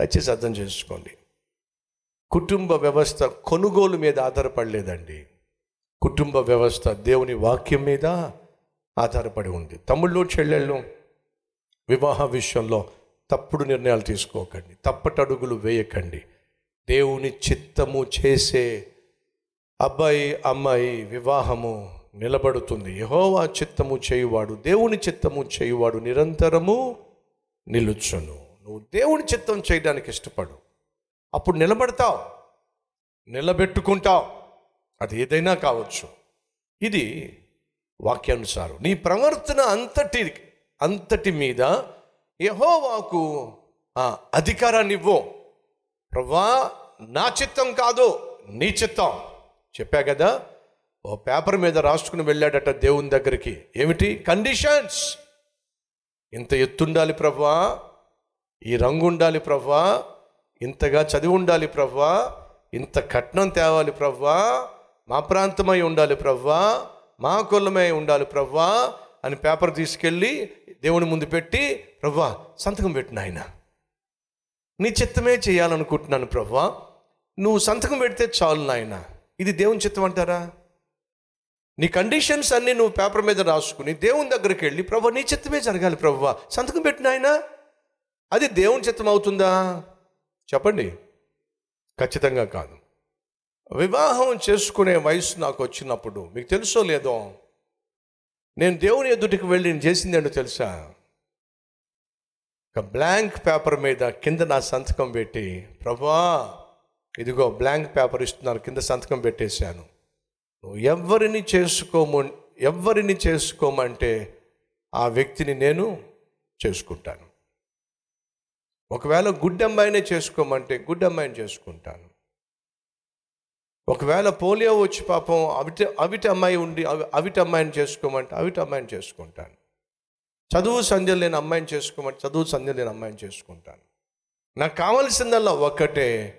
దయచేసి అర్థం చేసుకోండి. కుటుంబ వ్యవస్థ కొనుగోలు మీద ఆధారపడలేదండి. కుటుంబ వ్యవస్థ దేవుని వాక్యం మీద ఆధారపడి ఉంది. తమ్ముళ్ళు చెల్లెళ్ళు వివాహ విషయంలో తప్పుడు నిర్ణయాలు తీసుకోకండి. తప్పటడుగులు వేయకండి. దేవుని చిత్తము చేసే అబ్బాయి అమ్మాయి వివాహము నిలబడుతుంది. యహోవా చిత్తము చేయువాడు దేవుని చిత్తము చేయువాడు నిరంతరము నిలుచును. నువ్వు దేవుని చిత్తం చేయడానికి ఇష్టపడు. అప్పుడు నిలబడతావు. నిలబెట్టుకుంటావు. అది ఏదైనా కావచ్చు. ఇది వాక్యానుసారం. నీ ప్రవర్తన అంతటి అంతటి మీద యహోవాకు ఆ అధికారాన్ని ఇవ్వు. ప్రవ్వా నా చిత్తం కాదు నీ చిత్తం. చెప్పా కదా ఓ పేపర్ మీద రాసుకుని వెళ్ళాడట దేవుని దగ్గరికి. ఏమిటి? కండిషన్స్. ఇంత ఎత్తుండాలి ప్రవ్వా. ఈ రంగు ఉండాలి ప్రవ్వా ఇంతగా చదివి ఉండాలి ప్రవ్వా ఇంత కట్నం తేవాలి ప్రవ్వా మా ప్రాంతమై ఉండాలి ప్రవ్వా మా కులమై ఉండాలి ప్రవ్వా అని పేపర్ తీసుకెళ్ళి దేవుని ముందు పెట్టి ప్రవ్వా సంతకం పెట్టిన ఆయన నీ చిత్తమే చేయాలనుకుంటున్నాను ప్రవ్వా. నువ్వు సంతకం పెడితే చాలు నాయన. ఇది దేవుని చిత్తం అంటారా? నీ కండిషన్స్ అన్నీ నువ్వు పేపర్ మీద రాసుకుని దేవుని దగ్గరికి వెళ్ళి ప్రభా నీ చిత్తమే జరగాలి ప్రభువా సంతకం పెట్టిన ఆయన అది దేవుని చిత్తం అవుతుందా? చెప్పండి. ఖచ్చితంగా కాదు. వివాహం చేసుకునే వయసు నాకు వచ్చినప్పుడు మీకు తెలుసో లేదో? నేను దేవుని ఎదుటికి వెళ్ళి నేను చేసిందేంటో తెలుసా? ఒక బ్లాంక్ పేపర్ మీద కింద నా సంతకం పెట్టి ప్రభా ఇదిగో బ్లాంక్ పేపర్ ఇస్తున్నారు కింద సంతకం పెట్టేశాను. నువ్వు ఎవరిని చేసుకోము ఎవరిని చేసుకోమంటే ఆ వ్యక్తిని నేను చేసుకుంటాను. ఒకవేళ గుడ్డమ్మాయినే చేసుకోమంటే గుడ్డమ్మాయిని చేసుకుంటాను. ఒకవేళ పోలియో వచ్చి పాపం అవిటి అవిటి అమ్మాయి ఉండి అవి అవిటి అమ్మాయిని చేసుకోమంటే అవిటి అమ్మాయిని చేసుకుంటాను. చదువు సంధ్యలు లేని అమ్మాయిని చేసుకోమంటే చదువు సంధ్య లేని అమ్మాయిని చేసుకుంటాను. నాకు కావలసిందల్లా ఒక్కటే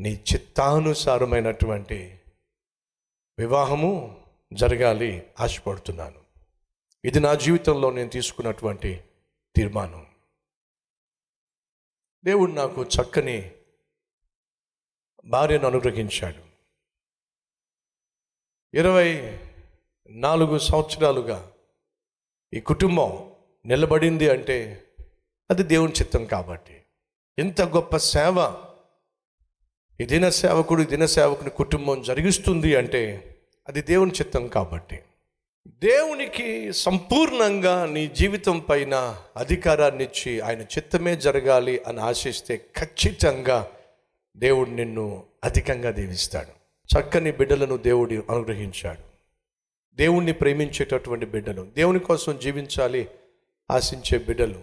నీ చిత్తానుసారమైనటువంటి వివాహము జరగాలి ఆశపడుతున్నాను. ఇది నా జీవితంలో నేను తీసుకున్నటువంటి తీర్మానం. దేవుడు నాకు చక్కని భార్యను అనుగ్రహించాడు. ఇరవై నాలుగు సంవత్సరాలుగా ఈ కుటుంబం నిలబడింది అంటే అది దేవుని చిత్తం కాబట్టి. ఇంత గొప్ప సేవ ఈ దిన సేవకుడు దిన సేవకుని కుటుంబం జరిగిస్తుంది అంటే అది దేవుని చిత్తం కాబట్టి. దేవునికి సంపూర్ణంగా నీ జీవితం పైన అధికారాన్ని ఇచ్చి ఆయన చిత్తమే జరగాలి అని ఆశిస్తే ఖచ్చితంగా దేవుడు నిన్ను అధికంగా దీవిస్తాడు. చక్కని బిడ్డలను దేవుడు అనుగ్రహించాడు. దేవుణ్ణి ప్రేమించేటటువంటి బిడ్డలు దేవుని కోసం జీవించాలి ఆశించే బిడ్డలు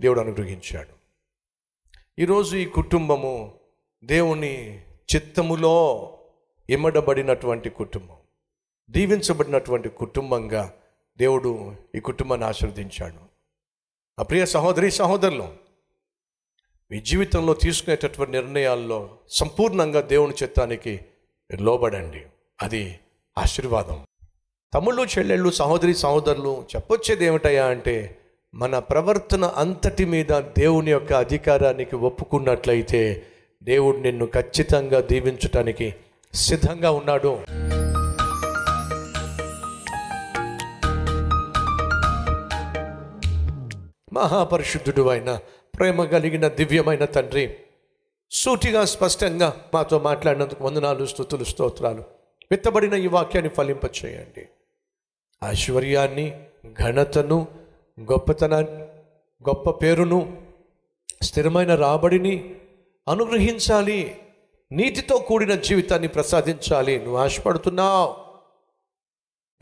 దేవుడు అనుగ్రహించాడు. ఈరోజు ఈ కుటుంబము దేవుని చిత్తములో ఇమ్మడబడినటువంటి కుటుంబం. దీవించబడినటువంటి కుటుంబంగా దేవుడు ఈ కుటుంబాన్ని ఆశీర్వదించాడు. ఆ ప్రియ సహోదరి సహోదరులు మీ జీవితంలో తీసుకునేటటువంటి నిర్ణయాల్లో సంపూర్ణంగా దేవుని చిత్తానికి లోబడండి. అది ఆశీర్వాదం. తమ్ముళ్ళు చెల్లెళ్ళు సహోదరి సహోదరులు చెప్పొచ్చేది ఏమిటయ్యా అంటే మన ప్రవర్తన అంతటి మీద దేవుని యొక్క అధికారానికి ఒప్పుకున్నట్లయితే దేవుడు నిన్ను ఖచ్చితంగా దీవించటానికి సిద్ధంగా ఉన్నాడు. మహాపరిశుద్ధుడు అయిన ప్రేమ కలిగిన దివ్యమైన తండ్రి. సూటిగా స్పష్టంగా మాతో మాట్లాడినందుకు వందనాలు స్థుతులు స్తోత్రాలు. విత్తబడిన ఈ వాక్యాన్ని ఫలింపచేయండి. ఐశ్వర్యాన్ని ఘనతను గొప్పతనాన్ని గొప్ప పేరును స్థిరమైన రాబడిని అనుగ్రహించాలి. నీతితో కూడిన జీవితాన్ని ప్రసాదించాలి. నువ్వు ఆశపడుతున్నావు.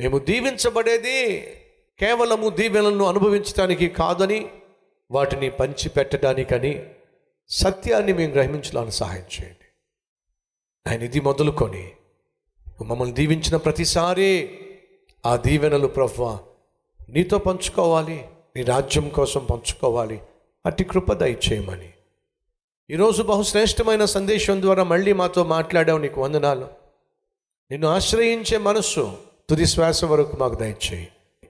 మేము దీవించబడేది కేవలము దీవెనలను అనుభవించడానికి కాదని వాటిని పంచిపెట్టడానికని సత్యాన్ని మేము గ్రహించడానికి సహాయం చేయండి. ఆయన ఇది మొదలుకొని మమ్మల్ని దీవించిన ప్రతిసారి ఆ దీవెనలు ప్రభు నీతో పంచుకోవాలి నీ రాజ్యం కోసం పంచుకోవాలి. అట్టి కృప దయచేయమని. ఈరోజు బహుశ్రేష్టమైన సందేశం ద్వారా మళ్ళీ మాతో మాట్లాడావు నీకు వందనాలు. నిన్ను ఆశ్రయించే మనస్సు తుది శ్వాస వరకు మాకు దయచేయి.